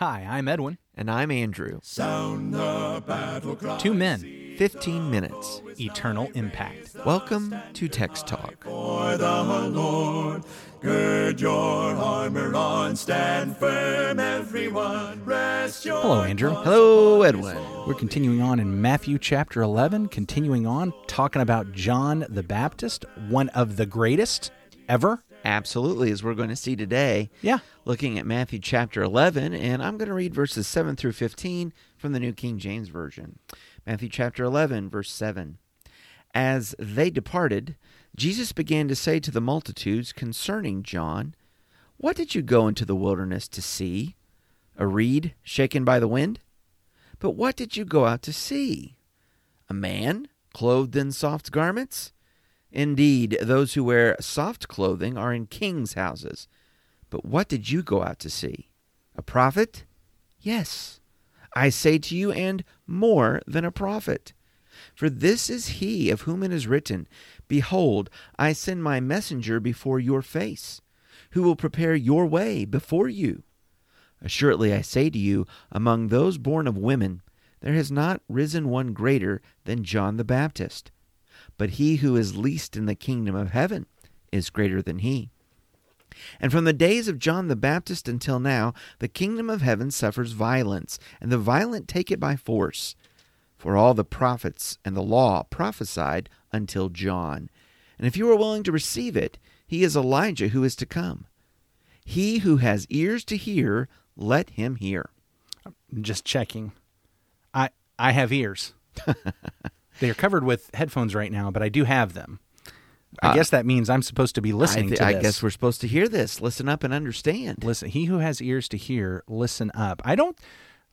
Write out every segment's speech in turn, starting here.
Hi, I'm Edwin. And I'm Andrew. Sound the battle cry. Two men, 15 minutes. eternal impact. Welcome to Text Talk. For the Lord, gird your armor on, stand firm, everyone. Rest your Hello, Andrew. Hello, Edwin. We're continuing on in Matthew chapter 11, continuing on talking about John the Baptist, one of the greatest ever. Absolutely, as we're going to see today. Yeah. Looking at Matthew chapter 11, and I'm going to read verses 7 through 15 from the New King James Version. Matthew chapter 11, verse 7. As they departed, Jesus began to say to the multitudes concerning John, What did you go into the wilderness to see? A reed shaken by the wind? But what did you go out to see? A man clothed in soft garments? Indeed, those who wear soft clothing are in kings' houses. But what did you go out to see? A prophet? Yes, I say to you, and more than a prophet. For this is he of whom it is written, Behold, I send my messenger before your face, who will prepare your way before you. Assuredly, I say to you, among those born of women, there has not risen one greater than John the Baptist. But he who is least in the kingdom of heaven is greater than he. And from the days of John the Baptist until now, the kingdom of heaven suffers violence, and the violent take it by force. For all the prophets and the law prophesied until John. And if you are willing to receive it, he is Elijah who is to come. He who has ears to hear, let him hear. I'm Just checking. I I have ears. they are covered with headphones right now, but I do have them. I Uh, guess that means I'm supposed to be I, listening th- to I guess we're supposed to hear this. Listen up and understand. Listen, he who has ears to hear, listen up. I don't.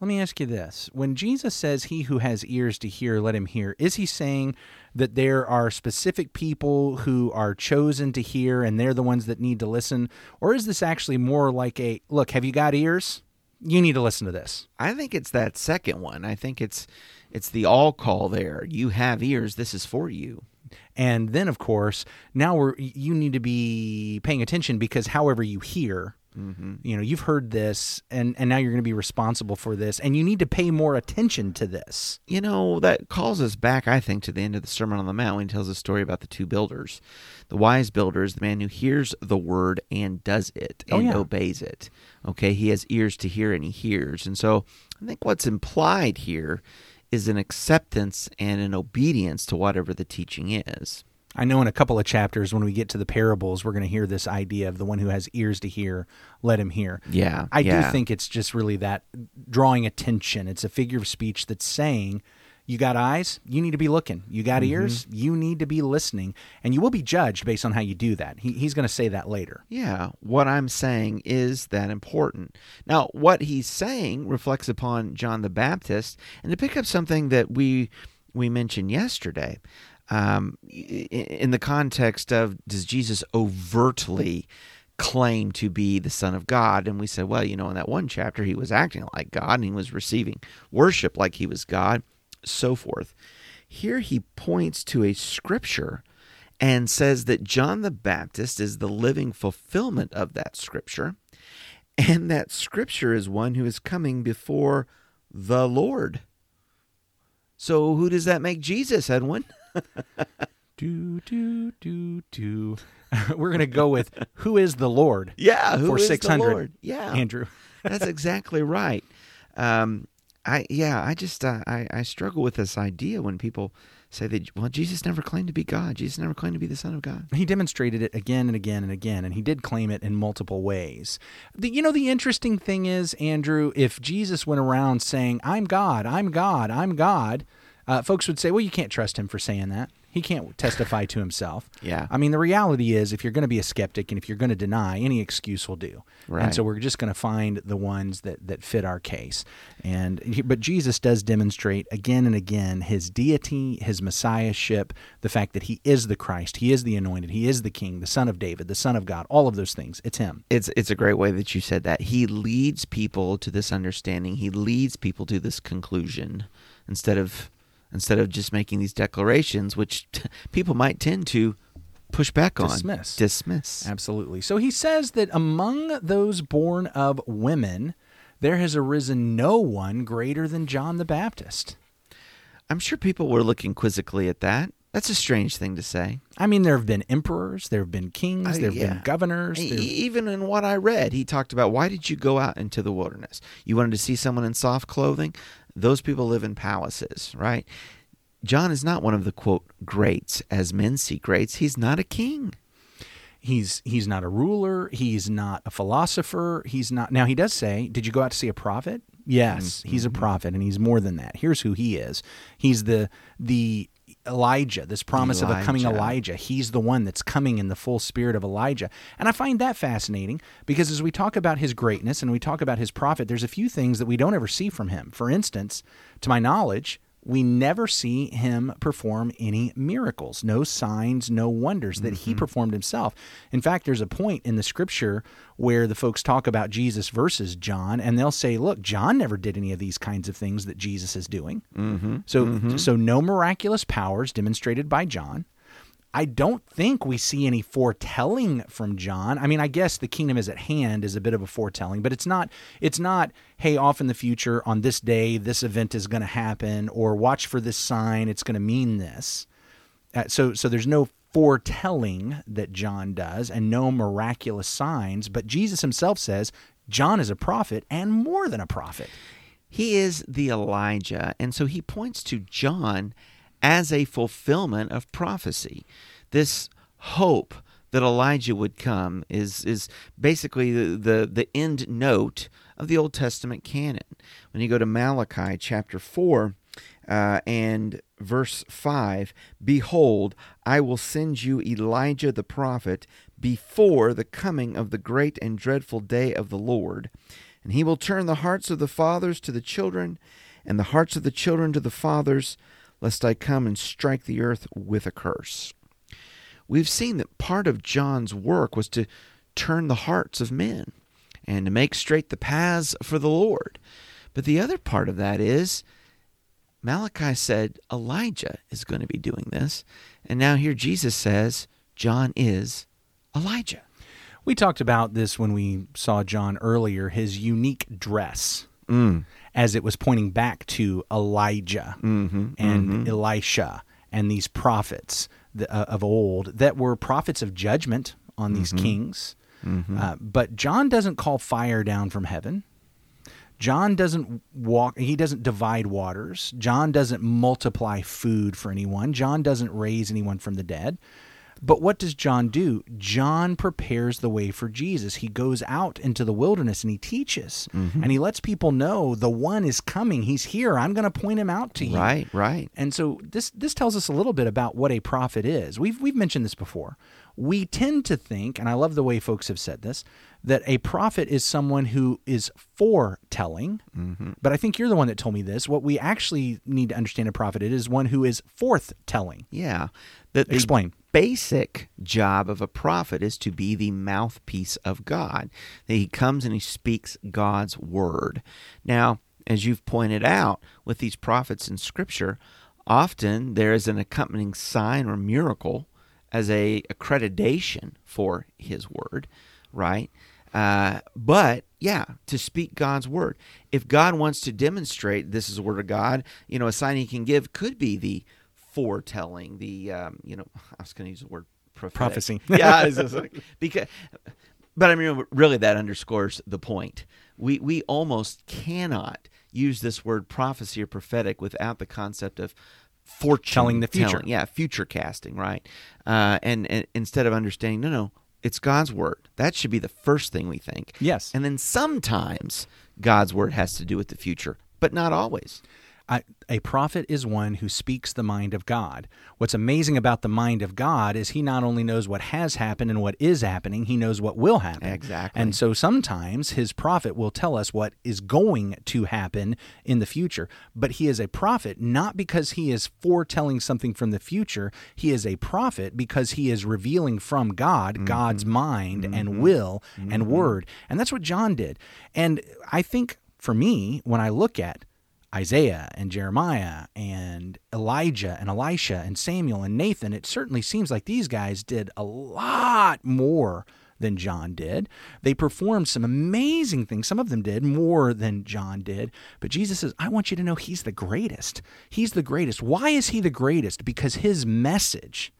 Let me ask you this: When Jesus says, "He who has ears to hear, let him hear," is he saying that there are specific people who are chosen to hear, and they're the ones that need to listen, or is this actually more like a look? Have you got ears? You need to listen to this. I think it's that second one. I think it's it's the all call there. You have ears. This is for you. And then, of course, now we're you need to be paying attention because however you hear, mm-hmm. you know, you've heard this, and and now you're going to be responsible for this, and you need to pay more attention to this. You know, that calls us back, I think, to the end of the Sermon on the Mount when he tells a story about the two builders. The wise builder is the man who hears the word and does it Oh, and yeah. obeys it. Okay, he has ears to hear and he hears. And so I think what's implied here is an acceptance and an obedience to whatever the teaching is. I know in a couple of chapters when we get to the parables, we're going to hear this idea of the one who has ears to hear, let him hear. Yeah. I yeah. do think it's just really that drawing attention. It's a figure of speech that's saying, you got eyes, you need to be looking. You got Mm-hmm. ears, you need to be listening. And you will be judged based on how you do that. He, he's going to say that later. Yeah, what I'm saying is that important. Now, what he's saying reflects upon John the Baptist, and to pick up something that we we mentioned yesterday, um, in the context of does Jesus overtly claim to be the Son of God? And we said, well, you know, in that one chapter, he was acting like God and he was receiving worship like he was God, so forth. Here he points to a scripture and says that John the Baptist is the living fulfillment of that scripture, and that scripture is one who is coming before the Lord. So, who does that make Jesus, Edwin? Do, do, do, do. We're going to go with who is the Lord Yeah, who for is the 600. Lord? Yeah, Andrew. that's exactly right. Um, I yeah, I just uh, I I struggle with this idea when people say that well, Jesus never claimed to be God. Jesus never claimed to be the Son of God. He demonstrated it again and again and again, and he did claim it in multiple ways. The, you know, the interesting thing is, Andrew, if Jesus went around saying, I'm God, I'm God, I'm God, uh, folks would say, well, you can't trust him for saying that. He can't testify to himself. Yeah. I mean, the reality is, if you're going to be a skeptic and if you're going to deny, any excuse will do. Right. And so we're just going to find the ones that, that fit our case. And but Jesus does demonstrate again and again his deity, his messiahship, the fact that he is the Christ, he is the anointed, he is the King, the Son of David, the Son of God. All of those things. It's him. it's it's a great way that you said that. He leads people to this understanding. He leads people to this conclusion instead of instead of just making these declarations, which people might tend to push back on, Dismiss. dismiss. Absolutely. So he says that among those born of women, there has arisen no one greater than John the Baptist. I'm sure people were looking quizzically at that. That's a strange thing to say. I mean, there have been emperors, there have been kings, Uh, there have yeah. been governors. There- Even in what I read, he talked about why did you go out into the wilderness? You wanted to see someone in soft clothing? Those people live in palaces, right? John is not one of the quote greats as men see greats. He's not a king. he's he's not a ruler he's not a philosopher he's not now he does say did you go out to see a prophet yes he's a mm-hmm. prophet and he's more than that here's who he is he's the the elijah this promise of a coming Elijah. elijah. He's the one that's coming in the full spirit of elijah. And i find that fascinating because as we talk about his greatness and we talk about his prophet there's a few things that we don't ever see from him. For instance to my knowledge we never see him perform any miracles, no signs, no wonders that he performed himself. In fact, there's a point in the scripture where the folks talk about Jesus versus John, and they'll say, "Look, John never did any of these kinds of things that Jesus is doing." Mm-hmm. So, so no miraculous powers demonstrated by John. I don't think we see any foretelling from John. I mean, I guess the kingdom is at hand is a bit of a foretelling, but it's not it's not hey, off in the future on this day this event is going to happen or watch for this sign, it's going to mean this. Uh, so so there's no foretelling that John does and no miraculous signs, but Jesus himself says John is a prophet and more than a prophet. He is the Elijah, and so he points to John as a fulfillment of prophecy. This hope that Elijah would come is is basically the, the, the end note of the Old Testament canon. When you go to Malachi chapter 4 uh, and verse 5 Behold, I will send you Elijah the prophet before the coming of the great and dreadful day of the Lord. And he will turn the hearts of the fathers to the children, and the hearts of the children to the fathers, lest I come and strike the earth with a curse. We've seen that part of John's work was to turn the hearts of men and to make straight the paths for the Lord. But the other part of that is Malachi said Elijah is going to be doing this. And now here Jesus says John is Elijah. We talked about this when we saw John earlier, his unique dress. Mm. As it was pointing back to Elijah and Elisha and these prophets uh, of old that were prophets of judgment on these kings. Uh, but John doesn't call fire down from heaven. John doesn't walk, he doesn't divide waters. John doesn't multiply food for anyone. John doesn't raise anyone from the dead. But what does John do? John prepares the way for Jesus. He goes out into the wilderness and he teaches. Mm-hmm. And he lets people know the one is coming. He's here. I'm going to point him out to you. Right, right. And so this this tells us a little bit about what a prophet is. We've we've mentioned this before. We tend to think, and I love the way folks have said this, that a prophet is someone who is foretelling. Mm-hmm. But I think you're the one that told me this. What we actually need to understand a prophet is one who is forthtelling. Yeah. The Explain. Basic job of a prophet is to be the mouthpiece of God. He comes and he speaks God's word. Now, as you've pointed out with these prophets in Scripture, often there is an accompanying sign or miracle as a accreditation for his word, right? Uh, but yeah, to speak God's word. If God wants to demonstrate this is the word of God, you know, a sign he can give could be the foretelling, the um, you know, I was going to use the word prophetic. Prophecy. yeah, like- because, but I mean, really, that underscores the point. We we almost cannot use this word prophecy or prophetic without the concept of fortune Telling the future. telling. Yeah, future casting, right? Uh, and, and instead of understanding, no, no, it's God's word. That should be the first thing we think. Yes. And then sometimes God's word has to do with the future, but not always. I, a prophet is one who speaks the mind of God. What's amazing about the mind of God is he not only knows what has happened and what is happening, he knows what will happen. Exactly. And so sometimes his prophet will tell us what is going to happen in the future. But he is a prophet not because he is foretelling something from the future. He is a prophet because he is revealing from God mm-hmm. God's mind and mm-hmm. will and mm-hmm. word. And that's what John did. And I think for me, when I look at Isaiah and Jeremiah and Elijah and Elisha and Samuel and Nathan, it certainly seems like these guys did a lot more than John did. They performed some amazing things. Some of them did more than John did. But Jesus says, I want you to know he's the greatest. He's the greatest. Why is he the greatest? Because his message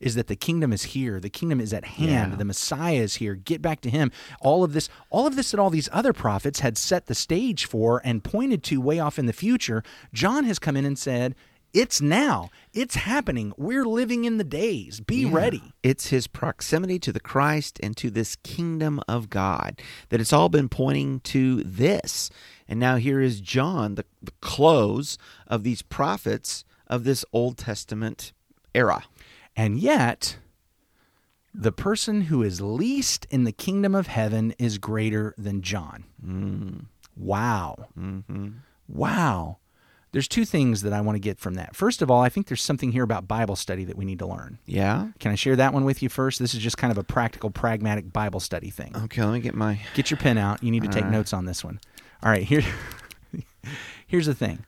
is that the kingdom is here. The kingdom is at hand. Yeah. the messiah is here. Get back to him. All of this all of this that all these other prophets had set the stage for and pointed to way off in the future john has come in and said it's now. It's happening. We're living in the days. Be ready. It's his proximity to the Christ and to this kingdom of God that it's all been pointing to this. And now here is John, the, the close of these prophets of this Old Testament era. And yet, the person who is least in the kingdom of heaven is greater than John. Mm. Wow. Mm-hmm. Wow. There's two things that I want to get from that. First of all, I think there's something here about Bible study that we need to learn. Yeah? Can I share that one with you first? This is just kind of a practical, pragmatic Bible study thing. Okay, let me get my. Get your pen out. You need to take right. notes on this one. All right, here here's the thing.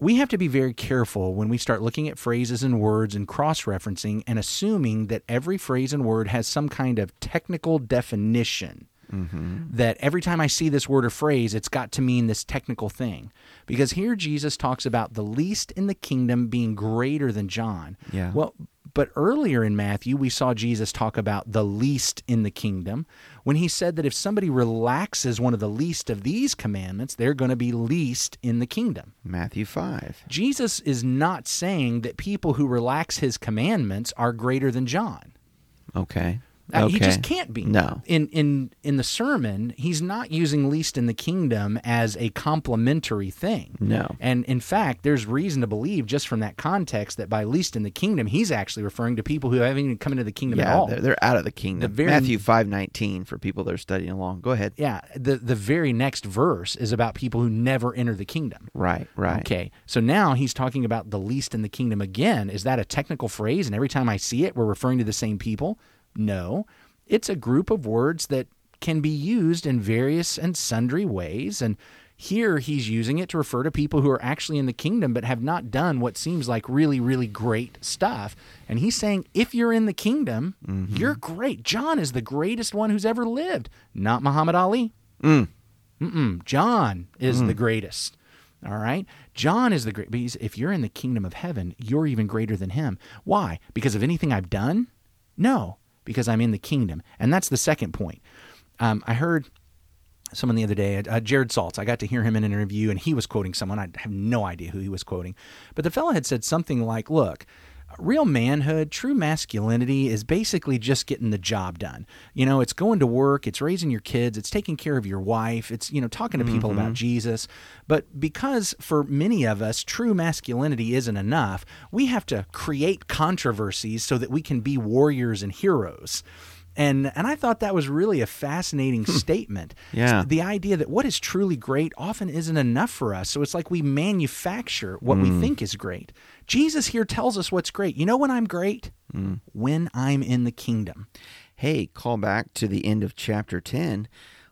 We have to be very careful when we start looking at phrases and words and cross-referencing and assuming that every phrase and word has some kind of technical definition. Mm-hmm. That every time I see this word or phrase, it's got to mean this technical thing. Because here Jesus talks about the least in the kingdom being greater than John. Yeah. Well, but earlier in Matthew, we saw Jesus talk about the least in the kingdom when he said that if somebody relaxes one of the least of these commandments, they're going to be least in the kingdom. Matthew 5. Jesus is not saying that people who relax his commandments are greater than John. Okay. Uh, okay. He just can't be. No. In in in the sermon, he's not using least in the kingdom as a complimentary thing. No. And in fact, there's reason to believe just from that context that by least in the kingdom, he's actually referring to people who haven't even come into the kingdom at all. they're, they're out of the kingdom. The very- Matthew 5.19 for people that are studying along. Go ahead. yeah, the the very next verse is about people who never enter the kingdom. Right, right. Okay, so now he's talking about the least in the kingdom again. Is that a technical phrase? And every time I see it, we're referring to the same people? No. It's a group of words that can be used in various and sundry ways. And here he's using it to refer to people who are actually in the kingdom but have not done what seems like really, really great stuff. And he's saying, if you're in the kingdom, mm-hmm. you're great. John is the greatest one who's ever lived, not Muhammad Ali. Mm. Mm-mm. John is mm. the greatest. All right? John is the great. But he's, if you're in the kingdom of heaven, you're even greater than him. Why? Because of anything I've done? No, because I'm in the kingdom. And that's the second point. Um, I heard someone the other day, uh, Jared Saltz. I got to hear him in an interview, and he was quoting someone. I have no idea who he was quoting. But the fellow had said something like, Look, real manhood, true masculinity is basically just getting the job done. You know, it's going to work, it's raising your kids, it's taking care of your wife, it's, you know, talking to people about mm-hmm. Jesus. But because for many of us, true masculinity isn't enough, we have to create controversies so that we can be warriors and heroes. And, and I thought that was really a fascinating hmm. statement. Yeah. The idea that what is truly great often isn't enough for us. So it's like we manufacture what we hmm. think is great. Jesus here tells us what's great. You know when I'm great? Mm. When I'm in the kingdom. hey, call back to the end of chapter 10,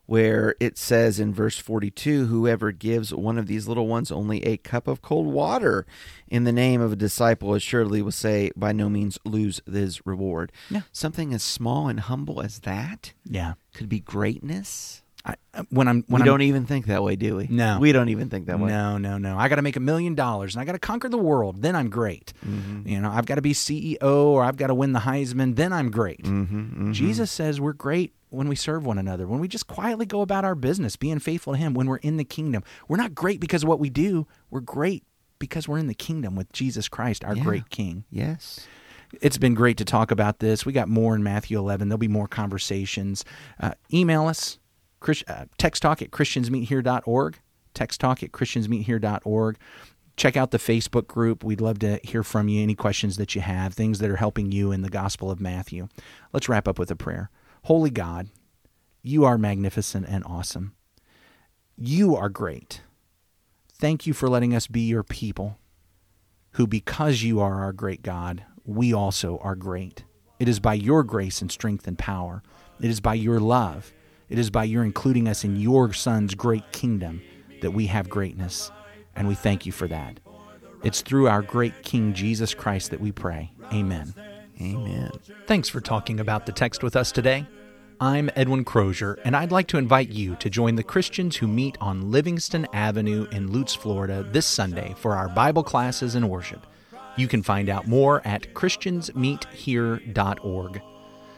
where it says in verse 42 Whoever gives one of these little ones only a cup of cold water in the name of a disciple assuredly will say, by no means lose his reward. Yeah. Something as small and humble as that Yeah. could be greatness. I, uh, when I'm when we I'm, don't even think that way, do we? No. We don't even think that way. No, no, no. I got to make a million dollars and I got to conquer the world. Then I'm great. Mm-hmm. You know, I've got to be CEO or I've got to win the Heisman. Then I'm great. Mm-hmm, Jesus says we're great when we serve one another, when we just quietly go about our business, being faithful to Him, when we're in the kingdom. We're not great because of what we do. We're great because we're in the kingdom with Jesus Christ, our Yeah. great King. Yes. It's been great to talk about this. We got more in Matthew 11. There'll be more conversations. Uh, email us, Chris, uh, text talk at christiansmeethere.org. Text talk at christiansmeethere.org. Check out the Facebook group. We'd love to hear from you, any questions that you have, things that are helping you in the Gospel of Matthew. Let's wrap up with a prayer. Holy God, you are magnificent and awesome. You are great. Thank you for letting us be your people who, because you are our great God, we also are great. It is by your grace and strength and power. It is by your love. It is by your including us in your Son's great kingdom that we have greatness. And we thank you for that. It's through our great King Jesus Christ that we pray. Amen. Amen. Thanks for talking about the text with us today. I'm Edwin Crozier, and I'd like to invite you to join the Christians who meet on Livingston Avenue in Lutz, Florida this Sunday for our Bible classes and worship. You can find out more at ChristiansMeetHere.org.